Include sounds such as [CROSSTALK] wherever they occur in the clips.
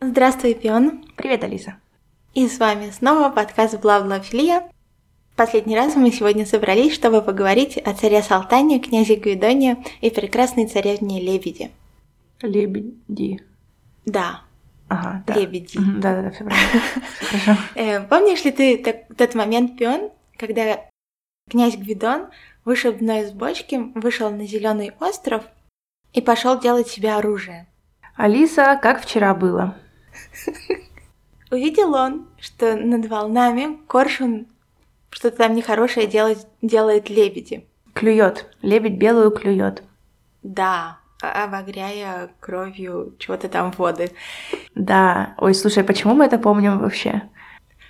Здравствуй, Пион. Привет, Алиса. И с вами снова подкаст Бла-Бла-Филия. Последний раз мы сегодня собрались, чтобы поговорить о царе Салтане, князе Гвидоне и прекрасной царевне Лебеди. Лебеди. Да, Ага, да. лебеди. Мгм, Да-да-да, все правильно. [LAUGHS] Э, помнишь ли ты так- тот момент, Пион, когда князь Гвидон, вышибной из бочки, вышел на зеленый остров и пошел делать себе оружие? Алиса, как вчера было? [LAUGHS] Увидел он, что над волнами коршун что-то там нехорошее делает, делает лебеди. Клюет. Лебедь белую клюет. Да, а- обогряя кровью чего-то там воды. Да. Ой, слушай, почему мы это помним вообще?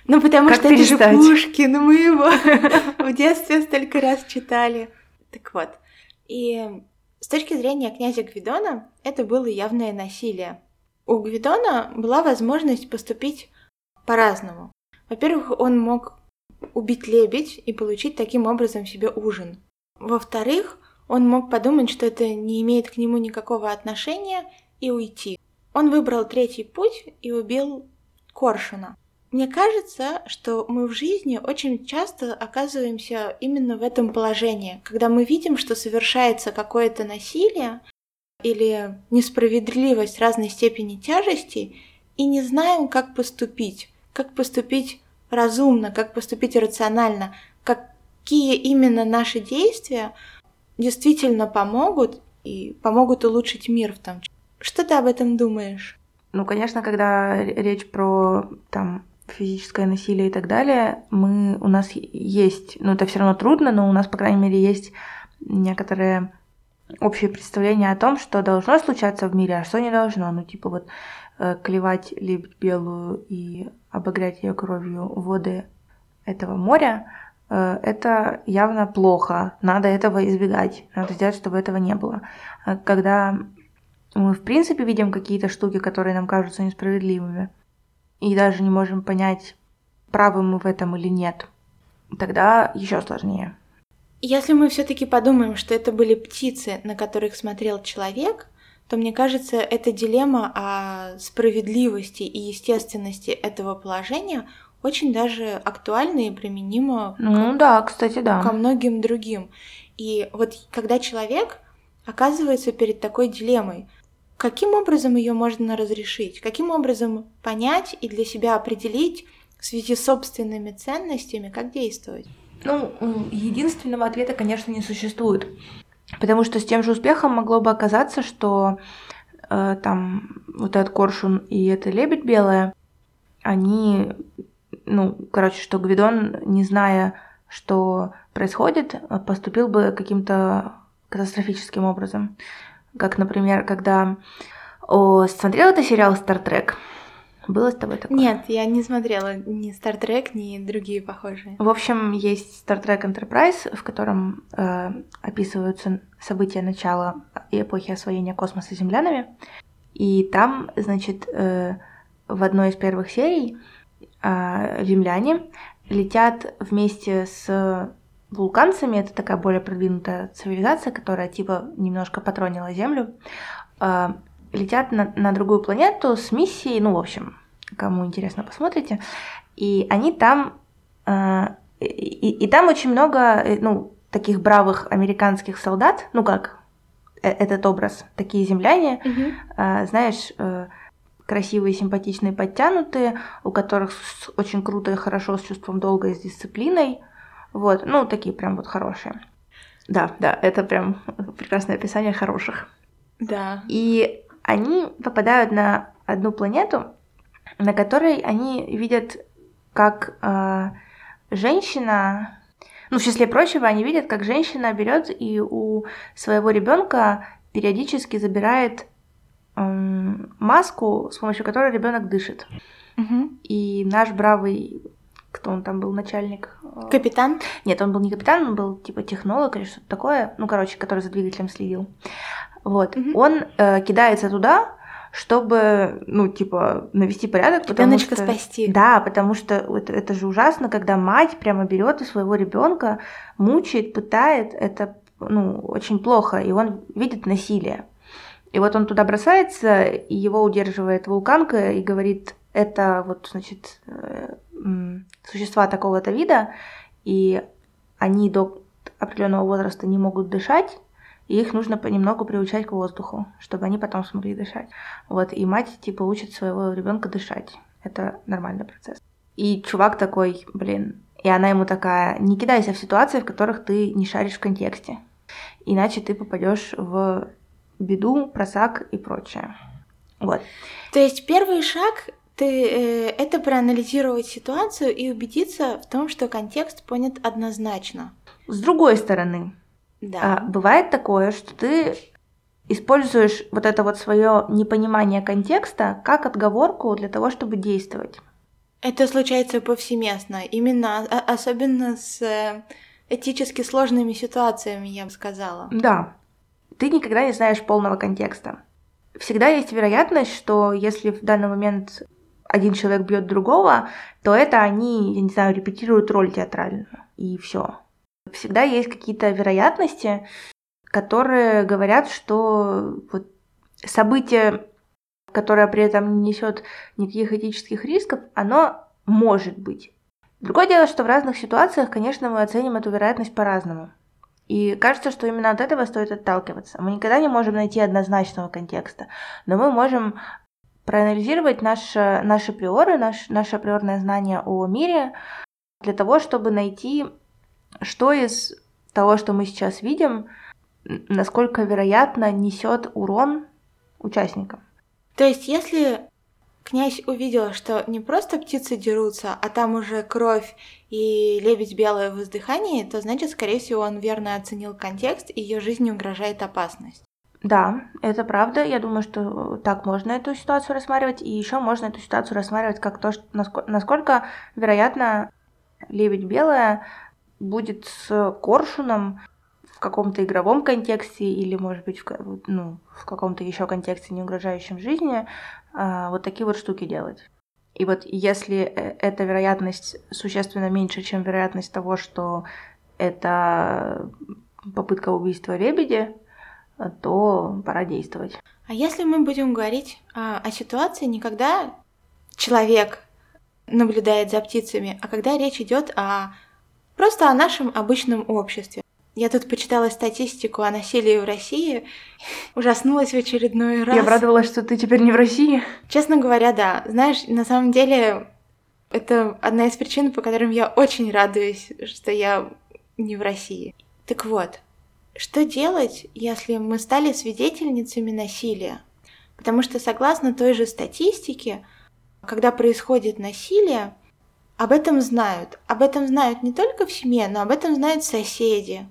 Ну, потому Как что это же перестать? Пушкин, мы его [LAUGHS] в детстве столько раз читали. Так вот, и с точки зрения князя Гвидона, это было явное насилие. У Гвидона была возможность поступить по-разному. Во-первых, он мог убить лебедь и получить таким образом себе ужин. Во-вторых, он мог подумать, что это не имеет к нему никакого отношения, и уйти. Он выбрал третий путь и убил Коршуна. Мне кажется, что мы в жизни очень часто оказываемся именно в этом положении, когда мы видим, что совершается какое-то насилие или несправедливость разной степени тяжести, и не знаем, как поступить, как поступить разумно, как поступить рационально, какие именно наши действия действительно помогут и помогут улучшить мир в том. Что ты об этом думаешь? Ну, конечно, когда речь про там физическое насилие и так далее, мы у нас есть, ну это все равно трудно, но у нас, по крайней мере, есть некоторые общее представление о том, что должно случаться в мире, а что не должно. Ну, типа вот э, клевать лебедь белую и обогрять ее кровью воды этого моря, э, это явно плохо. Надо этого избегать. Надо сделать, чтобы этого не было. А Когда мы, в принципе, видим какие-то штуки, которые нам кажутся несправедливыми, и даже не можем понять, правы мы в этом или нет, тогда еще сложнее. Если мы все-таки подумаем, что это были птицы, на которых смотрел человек, то мне кажется, эта дилемма о справедливости и естественности этого положения очень даже актуальна и применима Ну да, кстати, да. ко многим другим. И вот когда человек оказывается перед такой дилеммой, каким образом ее можно разрешить? Каким образом понять и для себя определить в связи с собственными ценностями, как действовать? Ну, единственного ответа, конечно, не существует. Потому что с тем же успехом могло бы оказаться, что э, там вот этот коршун и эта лебедь белая, они, ну, короче, что Гвидон, не зная, что происходит, поступил бы каким-то катастрофическим образом. Как, например, когда... О, смотрел ты сериал «Стартрек»? Было с тобой такое? Нет, я не смотрела ни Стартрек, ни другие похожие. В общем, есть Star Trek Enterprise, в котором э, описываются события начала и эпохи освоения космоса землянами. И там, значит, э, в одной из первых серий э, земляне летят вместе с вулканцами, это такая более продвинутая цивилизация, которая типа немножко патронила Землю, э, летят на, на другую планету с миссией, ну, в общем, кому интересно, посмотрите. И они там... э, и, и- там очень много, э, ну, таких бравых американских солдат, ну, как э, этот образ, такие земляне, э, знаешь, э, красивые, симпатичные, подтянутые, у которых с- очень круто и хорошо с чувством долга и с дисциплиной. Вот, ну, такие прям вот хорошие. Да, да, это прям прекрасное описание хороших. Да. И они попадают на одну планету, на которой они видят, как э, женщина, ну, в числе прочего, они видят, как женщина берет и у своего ребенка периодически забирает м, маску, с помощью которой ребенок дышит. Мгм. И наш бравый, кто он там был, начальник? э, Капитан? нет, он был не капитан, он был типа технолог или что-то такое, ну, короче, который за двигателем следил. Вот, Мгм. он э, кидается туда, чтобы, ну, типа, навести порядок, Ребеночка что... спасти. Да, потому что это, это же ужасно, когда мать прямо берет у своего ребенка, мучает, пытает, это, ну, очень плохо, и он видит насилие. И вот он туда бросается, и его удерживает вулканка и говорит, это вот, значит, э, существа такого-то вида, и они до определенного возраста не могут дышать, и их нужно понемногу приучать к воздуху, чтобы они потом смогли дышать. Вот, и мать типа учит своего ребенка дышать. Это нормальный процесс. И чувак такой, блин, и она ему такая, не кидайся в ситуации, в которых ты не шаришь в контексте. Иначе ты попадешь в беду, просак и прочее. Вот. То есть первый шаг ты, э, это проанализировать ситуацию и убедиться в том, что контекст понят однозначно. С другой стороны, да. а, бывает такое, что ты используешь вот это вот свое непонимание контекста как отговорку для того, чтобы действовать. Это случается повсеместно, именно а, особенно с э, этически сложными ситуациями, я бы сказала. Да. Ты никогда не знаешь полного контекста. Всегда есть вероятность, что если в данный момент один человек бьет другого, то это они, я не знаю, репетируют роль театральную, и все. Всегда есть какие-то вероятности, которые говорят, что вот событие, которое при этом не несет никаких этических рисков, оно может быть. Другое дело, что в разных ситуациях, конечно, мы оценим эту вероятность по-разному. И кажется, что именно от этого стоит отталкиваться. Мы никогда не можем найти однозначного контекста, но мы можем проанализировать наши, наши приоры, наш, наше априорное знание о мире для того, чтобы найти, что из того, что мы сейчас видим, насколько вероятно несет урон участникам. То есть, если Князь увидел, что не просто птицы дерутся, а там уже кровь и лебедь белое в воздыхании, то значит, скорее всего, он верно оценил контекст, и ее жизни угрожает опасность. Да, это правда. Я думаю, что так можно эту ситуацию рассматривать. И еще можно эту ситуацию рассматривать как то, что, насколько, насколько вероятно лебедь белая будет с коршуном в каком-то игровом контексте или, может быть, в, ну, в каком-то еще контексте, не угрожающем жизни, а, вот такие вот штуки делать. И вот если э, эта вероятность существенно меньше, чем вероятность того, что это попытка убийства лебеди, то пора действовать. А если мы будем говорить а, о ситуации не когда человек наблюдает за птицами, а когда речь идет о просто о нашем обычном обществе. Я тут почитала статистику о насилии в России, [LAUGHS] ужаснулась в очередной раз. Я обрадовалась, что ты теперь не в России. Честно говоря, да. Знаешь, на самом деле это одна из причин, по которым я очень радуюсь, что я не в России. Так вот, что делать, если мы стали свидетельницами насилия? Потому что согласно той же статистике, когда происходит насилие, об этом знают. Об этом знают не только в семье, но об этом знают соседи,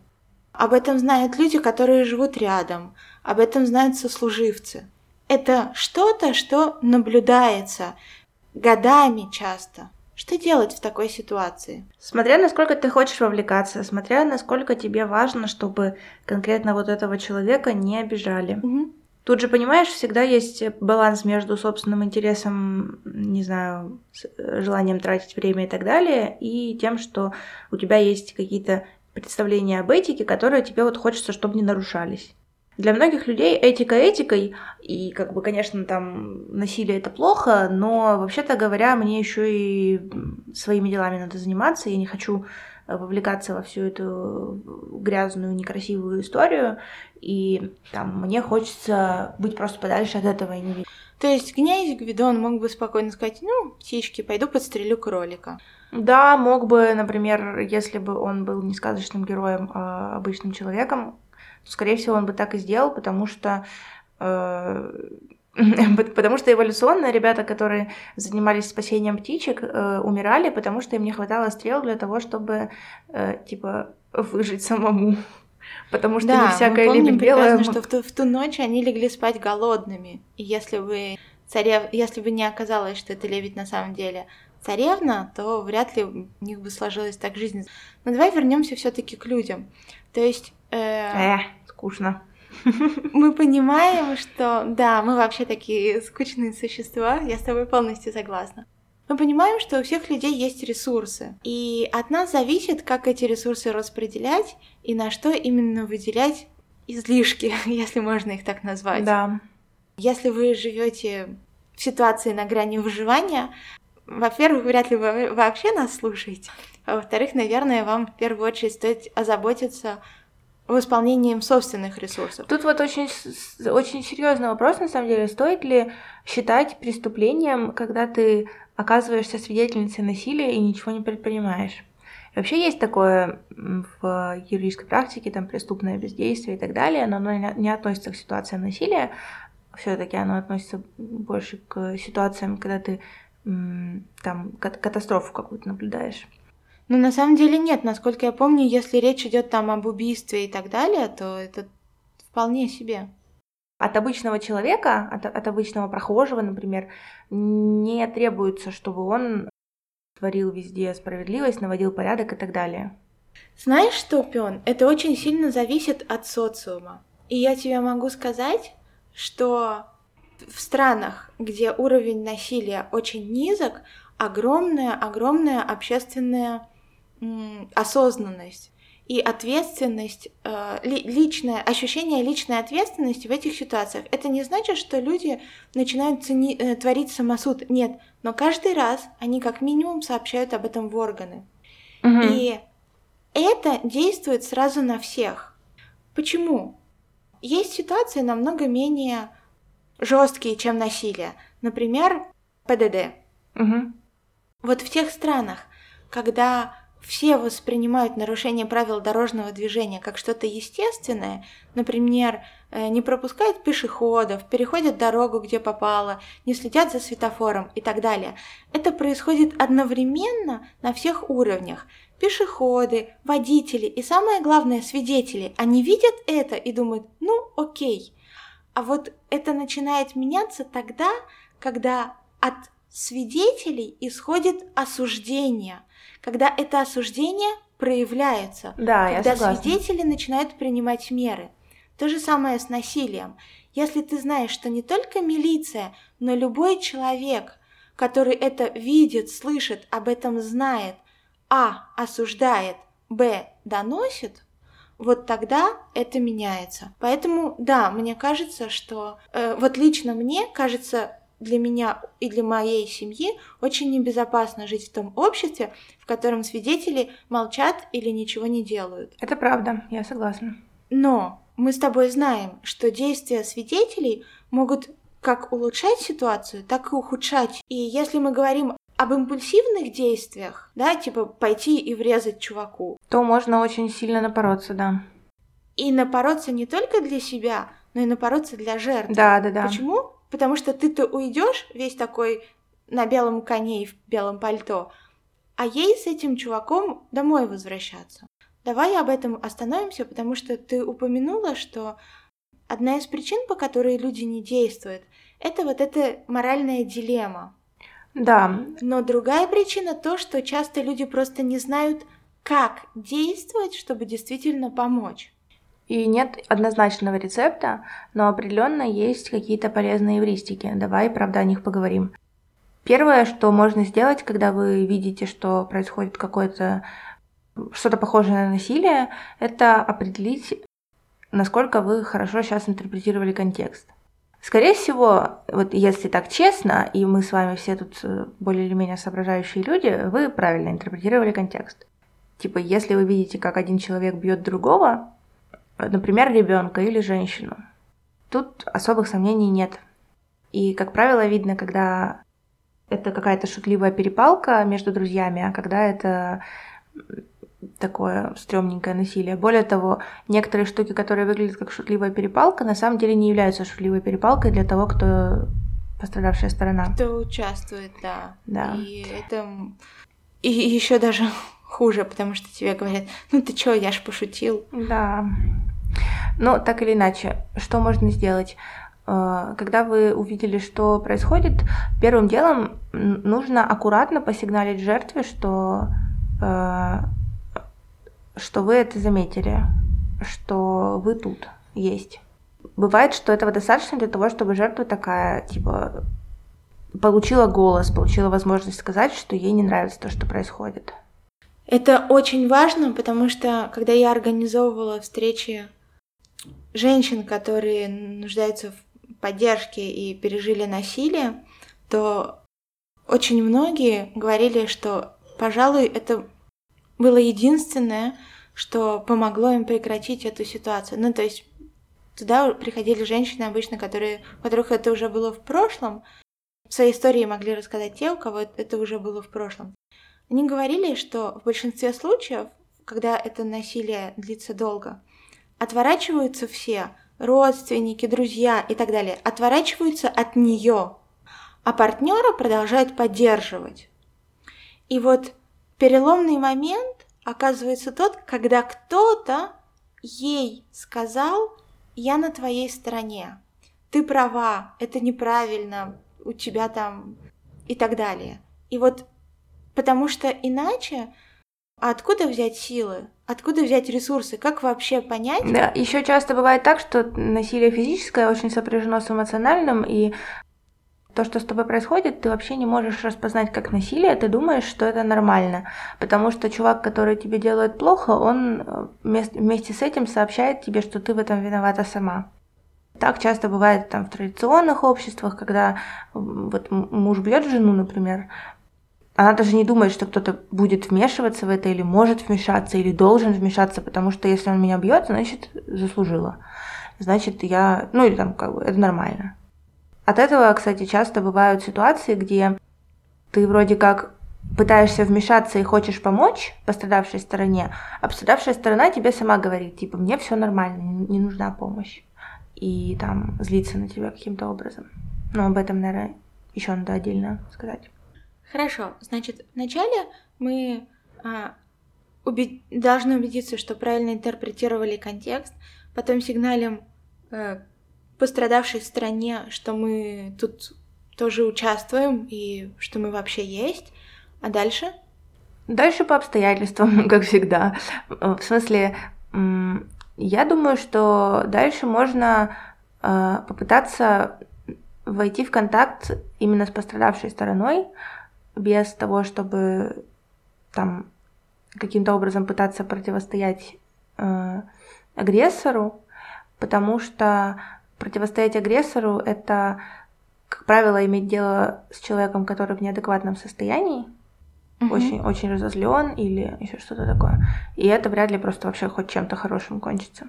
об этом знают люди, которые живут рядом. Об этом знают сослуживцы. Это что-то, что наблюдается годами часто. Что делать в такой ситуации? Смотря насколько ты хочешь вовлекаться, смотря насколько тебе важно, чтобы конкретно вот этого человека не обижали. Угу. Тут же, понимаешь, всегда есть баланс между собственным интересом, не знаю, желанием тратить время и так далее, и тем, что у тебя есть какие-то представления об этике, которые тебе вот хочется, чтобы не нарушались. Для многих людей этика этикой, и как бы, конечно, там насилие это плохо, но вообще-то говоря, мне еще и своими делами надо заниматься, я не хочу э, вовлекаться во всю эту грязную, некрасивую историю, и там мне хочется быть просто подальше от этого и не видеть. То есть князь Гвидон мог бы спокойно сказать, ну, птички, пойду подстрелю кролика. Да, мог бы, например, если бы он был не сказочным героем, а обычным человеком, то, скорее всего, он бы так и сделал, потому что э, [LAUGHS] потому что эволюционно ребята, которые занимались спасением птичек, э, умирали, потому что им не хватало стрел для того, чтобы э, типа выжить самому. [LAUGHS] Потому что да, не всякое мы помним белое... что в ту, в ту ночь они легли спать голодными. И если бы царев... если бы не оказалось, что это лебедь на самом деле царевна, то вряд ли у них бы сложилась так жизнь. Но давай вернемся все-таки к людям. То есть... Э, э скучно. Мы понимаем, что да, мы вообще такие скучные существа, я с тобой полностью согласна. Мы понимаем, что у всех людей есть ресурсы, и от нас зависит, как эти ресурсы распределять и на что именно выделять излишки, [LAUGHS] если можно их так назвать. Да. Если вы живете в ситуации на грани выживания, во-первых, вряд ли вы вообще нас слушаете. А во-вторых, наверное, вам в первую очередь стоит озаботиться восполнением собственных ресурсов. Тут вот очень, очень серьезный вопрос, на самом деле, стоит ли считать преступлением, когда ты оказываешься свидетельницей насилия и ничего не предпринимаешь? Вообще есть такое в юридической практике, там преступное бездействие и так далее, но оно не относится к ситуациям насилия, все-таки оно относится больше к ситуациям, когда ты там катастрофу какую-то наблюдаешь. Ну, на самом деле нет. Насколько я помню, если речь идет там об убийстве и так далее, то это вполне себе. От обычного человека, от, от обычного прохожего, например, не требуется, чтобы он творил везде справедливость, наводил порядок и так далее. Знаешь что, Пен, это очень сильно зависит от социума. И я тебе могу сказать, что в странах, где уровень насилия очень низок, огромная-огромная общественная осознанность и ответственность, э, личное ощущение личной ответственности в этих ситуациях. Это не значит, что люди начинают цени, э, творить самосуд. Нет, но каждый раз они как минимум сообщают об этом в органы. Угу. И это действует сразу на всех. Почему? Есть ситуации намного менее жесткие, чем насилие. Например, ПДД. Угу. Вот в тех странах, когда все воспринимают нарушение правил дорожного движения как что-то естественное, например, э, не пропускают пешеходов, переходят дорогу, где попало, не следят за светофором и так далее. Это происходит одновременно на всех уровнях. Пешеходы, водители и самое главное свидетели, они видят это и думают, ну окей. А вот это начинает меняться тогда, когда от свидетелей исходит осуждение – когда это осуждение проявляется, да, когда я согласна. свидетели начинают принимать меры. То же самое с насилием. Если ты знаешь, что не только милиция, но любой человек, который это видит, слышит, об этом знает, а. осуждает, б. доносит, вот тогда это меняется. Поэтому, да, мне кажется, что э, вот лично мне кажется для меня и для моей семьи очень небезопасно жить в том обществе, в котором свидетели молчат или ничего не делают. Это правда, я согласна. Но мы с тобой знаем, что действия свидетелей могут как улучшать ситуацию, так и ухудшать. И если мы говорим об импульсивных действиях, да, типа пойти и врезать чуваку, то можно очень сильно напороться, да. И напороться не только для себя, но и напороться для жертв. Да, да, да. Почему? Потому что ты-то уйдешь весь такой на белом коне и в белом пальто, а ей с этим чуваком домой возвращаться. Давай об этом остановимся, потому что ты упомянула, что одна из причин, по которой люди не действуют, это вот эта моральная дилемма. Да. Но другая причина то, что часто люди просто не знают, как действовать, чтобы действительно помочь. И нет однозначного рецепта, но определенно есть какие-то полезные эвристики. Давай, правда, о них поговорим. Первое, что можно сделать, когда вы видите, что происходит какое-то что-то похожее на насилие, это определить, насколько вы хорошо сейчас интерпретировали контекст. Скорее всего, вот если так честно, и мы с вами все тут э, более или менее соображающие люди, вы правильно интерпретировали контекст. Типа, если вы видите, как один человек бьет другого, например, ребенка или женщину. Тут особых сомнений нет. И, как правило, видно, когда это какая-то шутливая перепалка между друзьями, а когда это такое стрёмненькое насилие. Более того, некоторые штуки, которые выглядят как шутливая перепалка, на самом деле не являются шутливой перепалкой для того, кто пострадавшая сторона. Кто участвует, да. Да. И это и еще даже [LAUGHS] хуже, потому что тебе говорят, ну ты чё, я ж пошутил. Да. Но так или иначе, что можно сделать? Э, когда вы увидели, что происходит, первым делом нужно аккуратно посигналить жертве, что, э, что вы это заметили, что вы тут есть. Бывает, что этого достаточно для того, чтобы жертва такая, типа, получила голос, получила возможность сказать, что ей не нравится то, что происходит. Это очень важно, потому что когда я организовывала встречи женщин, которые нуждаются в поддержки и пережили насилие, то очень многие говорили, что, пожалуй, это было единственное, что помогло им прекратить эту ситуацию. Ну, то есть туда приходили женщины обычно, которые, у которых это уже было в прошлом. Свои истории могли рассказать те, у кого это уже было в прошлом. Они говорили, что в большинстве случаев, когда это насилие длится долго, отворачиваются все, родственники, друзья и так далее, отворачиваются от нее, а партнера продолжают поддерживать. И вот переломный момент оказывается тот, когда кто-то ей сказал, я на твоей стороне, ты права, это неправильно, у тебя там и так далее. И вот потому что иначе а откуда взять силы? Откуда взять ресурсы? Как вообще понять? Да, еще часто бывает так, что насилие физическое очень сопряжено с эмоциональным, и то, что с тобой происходит, ты вообще не можешь распознать как насилие, ты думаешь, что это нормально. Потому что чувак, который тебе делает плохо, он э, вместе с этим сообщает тебе, что ты в этом виновата сама. Так часто бывает там в традиционных обществах, когда вот муж бьет жену, например, она даже не думает, что кто-то будет вмешиваться в это или может вмешаться, или должен вмешаться, потому что если он меня бьет, значит, заслужила. Значит, я, ну или там как бы, это нормально. От этого, кстати, часто бывают ситуации, где ты вроде как пытаешься вмешаться и хочешь помочь пострадавшей стороне, а пострадавшая сторона тебе сама говорит, типа, мне все нормально, не нужна помощь. И там злиться на тебя каким-то образом. Но об этом, наверное, еще надо отдельно сказать. Хорошо, значит, вначале мы а, убед... должны убедиться, что правильно интерпретировали контекст, потом сигналим э, пострадавшей стране, что мы тут тоже участвуем и что мы вообще есть, а дальше? Дальше по обстоятельствам, [LAUGHS] как всегда. В смысле, я думаю, что дальше можно э, попытаться войти в контакт именно с пострадавшей стороной, без того, чтобы там каким-то образом пытаться противостоять э, агрессору, потому что противостоять агрессору это, как правило, иметь дело с человеком, который в неадекватном состоянии, угу. очень, очень разозлен или еще что-то такое. И это вряд ли просто вообще хоть чем-то хорошим кончится.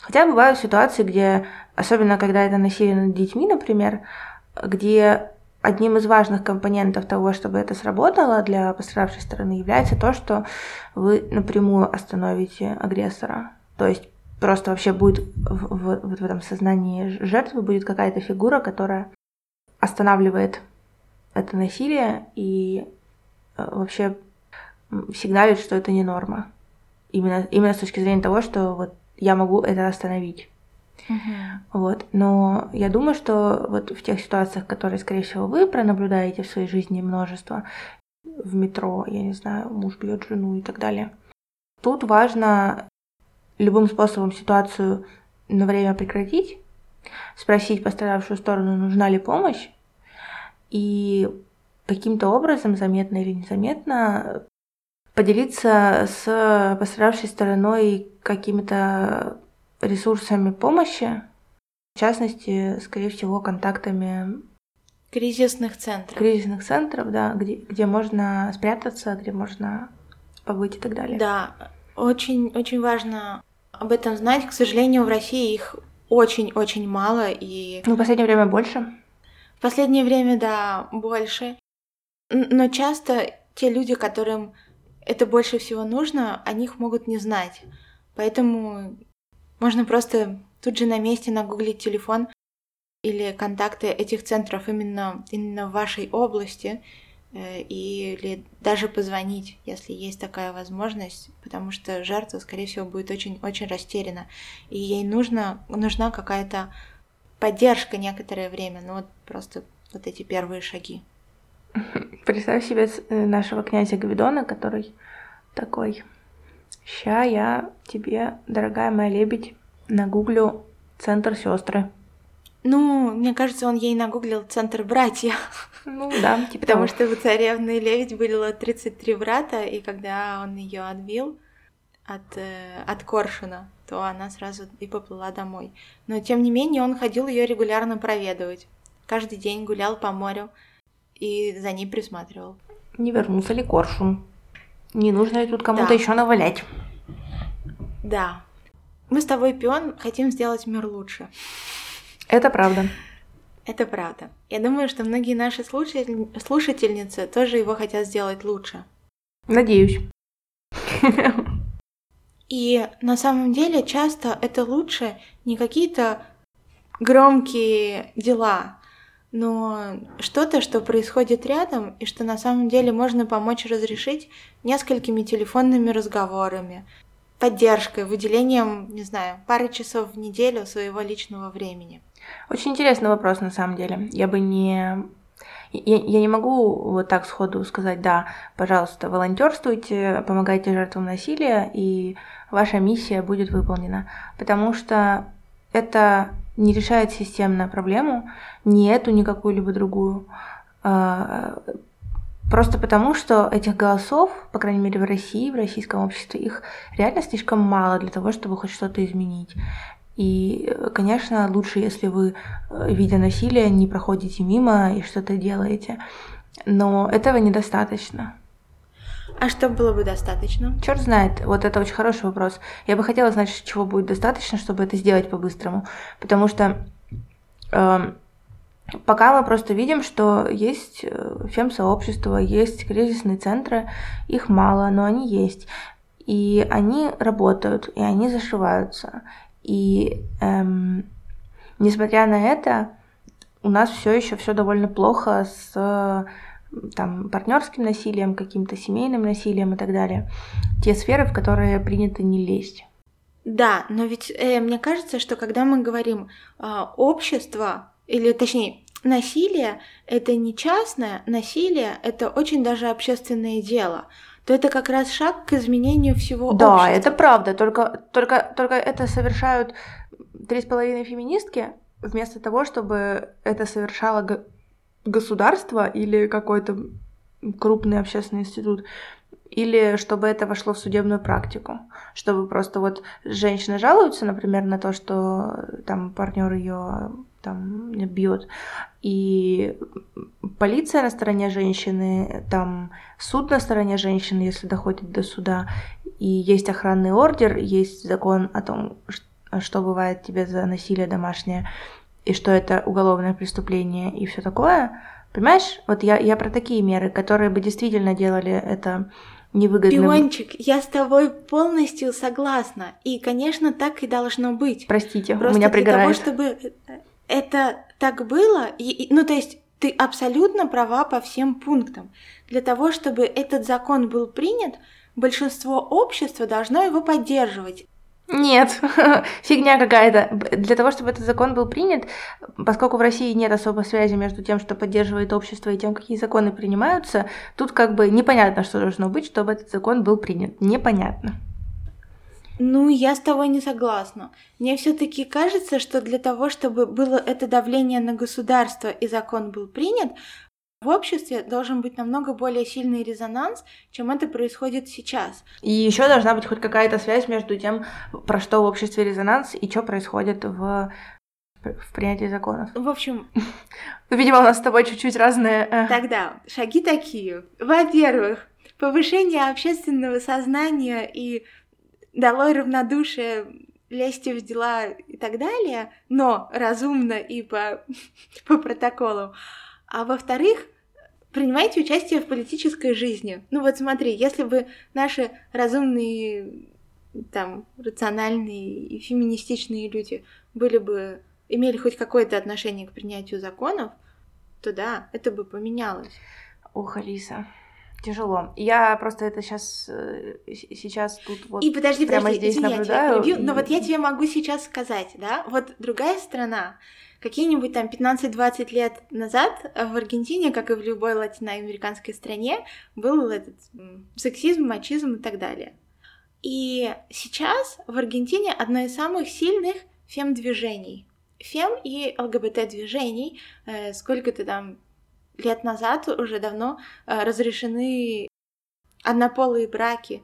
Хотя бывают ситуации, где, особенно когда это насилие над детьми, например, где одним из важных компонентов того, чтобы это сработало для пострадавшей стороны, является то, что вы напрямую остановите агрессора. То есть просто вообще будет в, в, в, этом сознании жертвы будет какая-то фигура, которая останавливает это насилие и э, вообще сигналит, что это не норма. Именно, именно с точки зрения того, что вот я могу это остановить. Uh-huh. Вот. Но я думаю, что вот в тех ситуациях, которые, скорее всего, вы пронаблюдаете в своей жизни множество, в метро, я не знаю, муж бьет жену и так далее, тут важно любым способом ситуацию на время прекратить, спросить пострадавшую сторону, нужна ли помощь, и каким-то образом, заметно или незаметно, поделиться с пострадавшей стороной какими-то ресурсами помощи, в частности, скорее всего, контактами кризисных центров. Кризисных центров, да, где, где можно спрятаться, где можно побыть и так далее. Да, очень, очень важно об этом знать. К сожалению, в России их очень-очень мало и... Ну, в последнее время больше. В последнее время, да, больше. Но часто те люди, которым это больше всего нужно, о них могут не знать. Поэтому можно просто тут же на месте нагуглить телефон или контакты этих центров именно, именно в вашей области, э, или даже позвонить, если есть такая возможность, потому что жертва, скорее всего, будет очень-очень растеряна, и ей нужно, нужна какая-то поддержка некоторое время, ну вот просто вот эти первые шаги. Представь себе э, нашего князя Гвидона, который такой Ща я тебе, дорогая моя лебедь, нагуглю центр сестры. Ну, мне кажется, он ей нагуглил центр братья. Ну да, [LAUGHS] типа Потому что у царевны лебедь было 33 брата, и когда он ее отбил, от, э, от Коршуна, то она сразу и поплыла домой. Но тем не менее он ходил ее регулярно проведывать. Каждый день гулял по морю и за ней присматривал. Не вернулся ли Коршун? Не нужно тут кому-то да. еще навалять? Да. Мы с тобой, Пион, хотим сделать мир лучше. Это правда. Это правда. Я думаю, что многие наши слушатель... слушательницы тоже его хотят сделать лучше. Надеюсь. И на самом деле часто это лучше не какие-то громкие дела, но что-то, что происходит рядом, и что на самом деле можно помочь разрешить несколькими телефонными разговорами, поддержкой, выделением, не знаю, пары часов в неделю своего личного времени. Очень интересный вопрос на самом деле. Я бы не я, я не могу вот так сходу сказать, да, пожалуйста, волонтерствуйте, помогайте жертвам насилия, и ваша миссия будет выполнена. Потому что это не решает системно проблему, ни эту, ни какую-либо другую. А, просто потому, что этих голосов, по крайней мере в России, в российском обществе, их реально слишком мало для того, чтобы хоть что-то изменить. И, конечно, лучше, если вы, э, видя насилие, не проходите мимо и что-то делаете. Но этого недостаточно. А что было бы достаточно? Черт знает, вот это очень хороший вопрос. Я бы хотела знать, чего будет достаточно, чтобы это сделать по-быстрому. Потому что э, пока мы просто видим, что есть э, фем-сообщество, есть кризисные центры, их мало, но они есть. И они работают, и они зашиваются. И эм, несмотря на это, у нас все еще все довольно плохо с там, партнерским насилием, каким-то семейным насилием и так далее. Те сферы, в которые принято не лезть. Да, но ведь э, мне кажется, что когда мы говорим э, общество, или точнее, насилие это не частное, насилие это очень даже общественное дело то это как раз шаг к изменению всего да, общества. Да, это правда. Только, только, только это совершают три с половиной феминистки, вместо того, чтобы это совершало государство или какой-то крупный общественный институт, или чтобы это вошло в судебную практику, чтобы просто вот женщина жалуется, например, на то, что там партнер ее там бьет, и полиция на стороне женщины, там суд на стороне женщины, если доходит до суда, и есть охранный ордер, есть закон о том, что бывает тебе за насилие домашнее, и что это уголовное преступление и все такое. Понимаешь, вот я, я про такие меры, которые бы действительно делали это невыгодным. Пиончик, я с тобой полностью согласна. И, конечно, так и должно быть. Простите, Просто у меня пригорает. Для того, чтобы это так было, и, ну то есть ты абсолютно права по всем пунктам. Для того, чтобы этот закон был принят, большинство общества должно его поддерживать. Нет, [LAUGHS] фигня какая-то. Для того, чтобы этот закон был принят, поскольку в России нет особой связи между тем, что поддерживает общество, и тем, какие законы принимаются, тут как бы непонятно, что должно быть, чтобы этот закон был принят. Непонятно. Ну, я с тобой не согласна. Мне все-таки кажется, что для того, чтобы было это давление на государство и закон был принят, в обществе должен быть намного более сильный резонанс, чем это происходит сейчас. И еще должна быть хоть какая-то связь между тем, про что в обществе резонанс и что происходит в в принятии законов. В общем... [LAUGHS] Видимо, у нас с тобой чуть-чуть разные... Э. Тогда шаги такие. Во-первых, повышение общественного сознания и долой равнодушие, лезьте в дела и так далее, но разумно и по, [LAUGHS] по протоколу. А во-вторых, принимайте участие в политической жизни. Ну вот смотри, если бы наши разумные, там, рациональные и феминистичные люди были бы, имели хоть какое-то отношение к принятию законов, то да, это бы поменялось. Ох, Алиса, тяжело. Я просто это сейчас, э, сейчас тут вот И подожди, прямо подожди, здесь извини, наблюдаю. Я тебя перебью, но вот я тебе могу сейчас сказать, да, вот другая страна, какие-нибудь там 15-20 лет назад в Аргентине, как и в любой латиноамериканской стране, был этот сексизм, мачизм и так далее. И сейчас в Аргентине одно из самых сильных фем-движений. Фем и ЛГБТ-движений, э, сколько-то там лет назад уже давно э, разрешены однополые браки.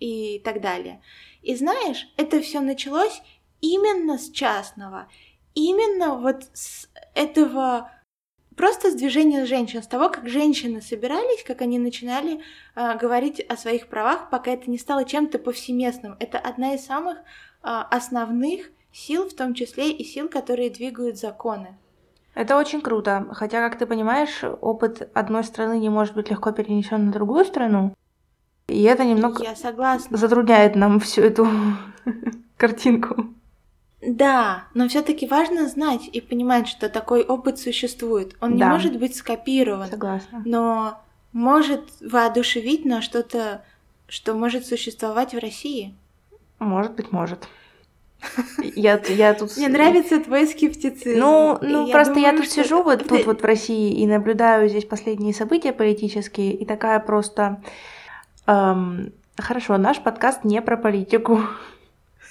и так далее. И знаешь, это все началось именно с частного, именно вот с этого просто с движения женщин, с того, как женщины собирались, как они начинали э, говорить о своих правах, пока это не стало чем-то повсеместным. Это одна из самых э, основных сил, в том числе и сил, которые двигают законы. Это очень круто. Хотя, как ты понимаешь, опыт одной страны не может быть легко перенесен на другую страну. И это немного Я согласна. затрудняет нам всю эту [LAUGHS] картинку. Да, но все-таки важно знать и понимать, что такой опыт существует. Он не Да. может быть скопирован, Согласна. но может воодушевить на что-то, что может существовать в России. Может быть, может. Я, я тут... Мне нравится твой скептицизм. Ну, ну просто я думаю, тут что сижу вот тут вот в России и наблюдаю здесь последние события политические, и такая просто... эм, хорошо, наш подкаст не про политику.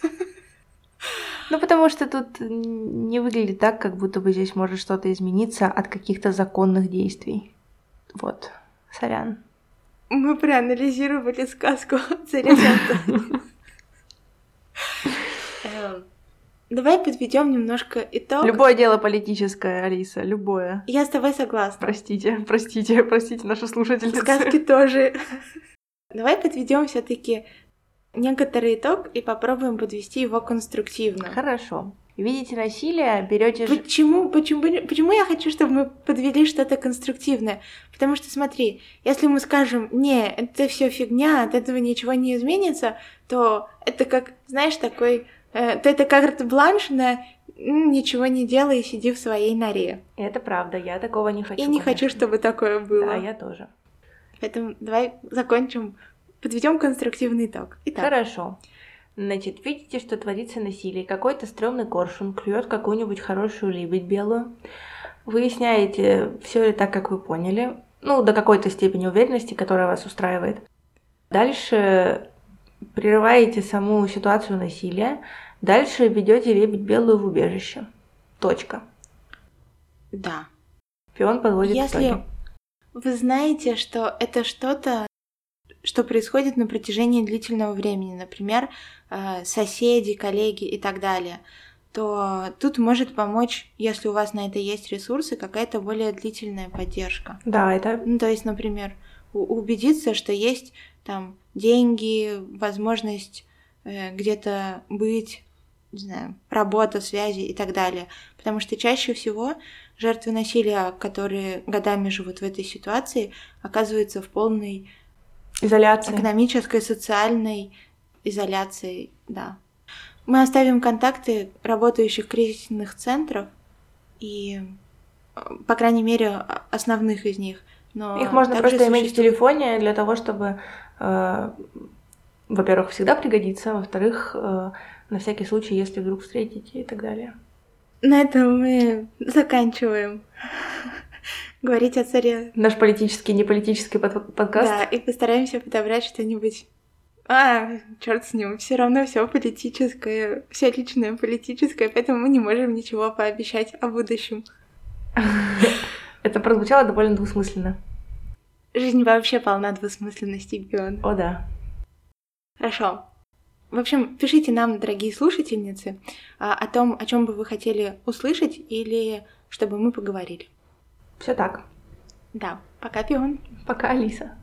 [LAUGHS] Ну, потому что тут не выглядит так, как будто бы здесь может что-то измениться от каких-то законных действий. Вот. Сорян. Мы проанализировали сказку «Царевна». [LAUGHS] Давай подведем немножко итог. Любое дело политическое, Алиса, любое. Я с тобой согласна. Простите, простите, простите, наши слушательницы. Сказки тоже. Давай подведем все-таки некоторый итог и попробуем подвести его конструктивно. Хорошо. Видите насилие, берете Почему, почему, почему я хочу, чтобы мы подвели что-то конструктивное? Потому что смотри, если мы скажем, не, это все фигня, от этого ничего не изменится, то это как, знаешь, такой, то это карт-бланш на «М, ничего не делай и сиди в своей норе. Это правда, я такого не хочу. Я не хочу, конечно. чтобы такое было. Да, я тоже. Поэтому давай закончим, подведем конструктивный итог. Итак, Хорошо. Значит, видите, что творится насилие. Какой-то стрёмный коршун клюет какую-нибудь хорошую лебедь белую. Выясняете, все ли так, как вы поняли. Ну, до какой-то степени уверенности, которая вас устраивает. Дальше прерываете саму ситуацию насилия. Дальше ведете лебедь белую в убежище. Точка. да. Пион подводит Если итоги. вы знаете, что это что-то, что происходит на протяжении длительного времени, например, э, соседи, коллеги и так далее, то тут может помочь, если у вас на это есть ресурсы, какая-то более длительная поддержка. Да, это Ну, то есть, например, убедиться, что есть там деньги, возможность э, где-то быть, не знаю, работа, связи и так далее. Потому что чаще всего жертвы насилия, которые годами живут в этой ситуации, оказываются в полной изоляция. экономической, социальной изоляции, да. Мы оставим контакты работающих кризисных центров и, по крайней мере, основных из них. Но Их можно просто иметь в телефоне для того, чтобы, во-первых, всегда пригодиться, во-вторых, э, на всякий случай, если вдруг встретите и так далее. На этом мы заканчиваем [LAUGHS] говорить о царе. Наш политический, не политический под- подкаст. Да, и постараемся подобрать что-нибудь. А, черт с ним, все равно все политическое, все личное политическое, поэтому мы не можем ничего пообещать о будущем. [LAUGHS] Это прозвучало довольно двусмысленно. Жизнь вообще полна двусмысленностей, Бион. О, да. Хорошо. В общем, пишите нам, дорогие слушательницы, а, о том, о чем бы вы хотели услышать или чтобы мы поговорили. Все так. Да, пока, Пион. Пока, Алиса.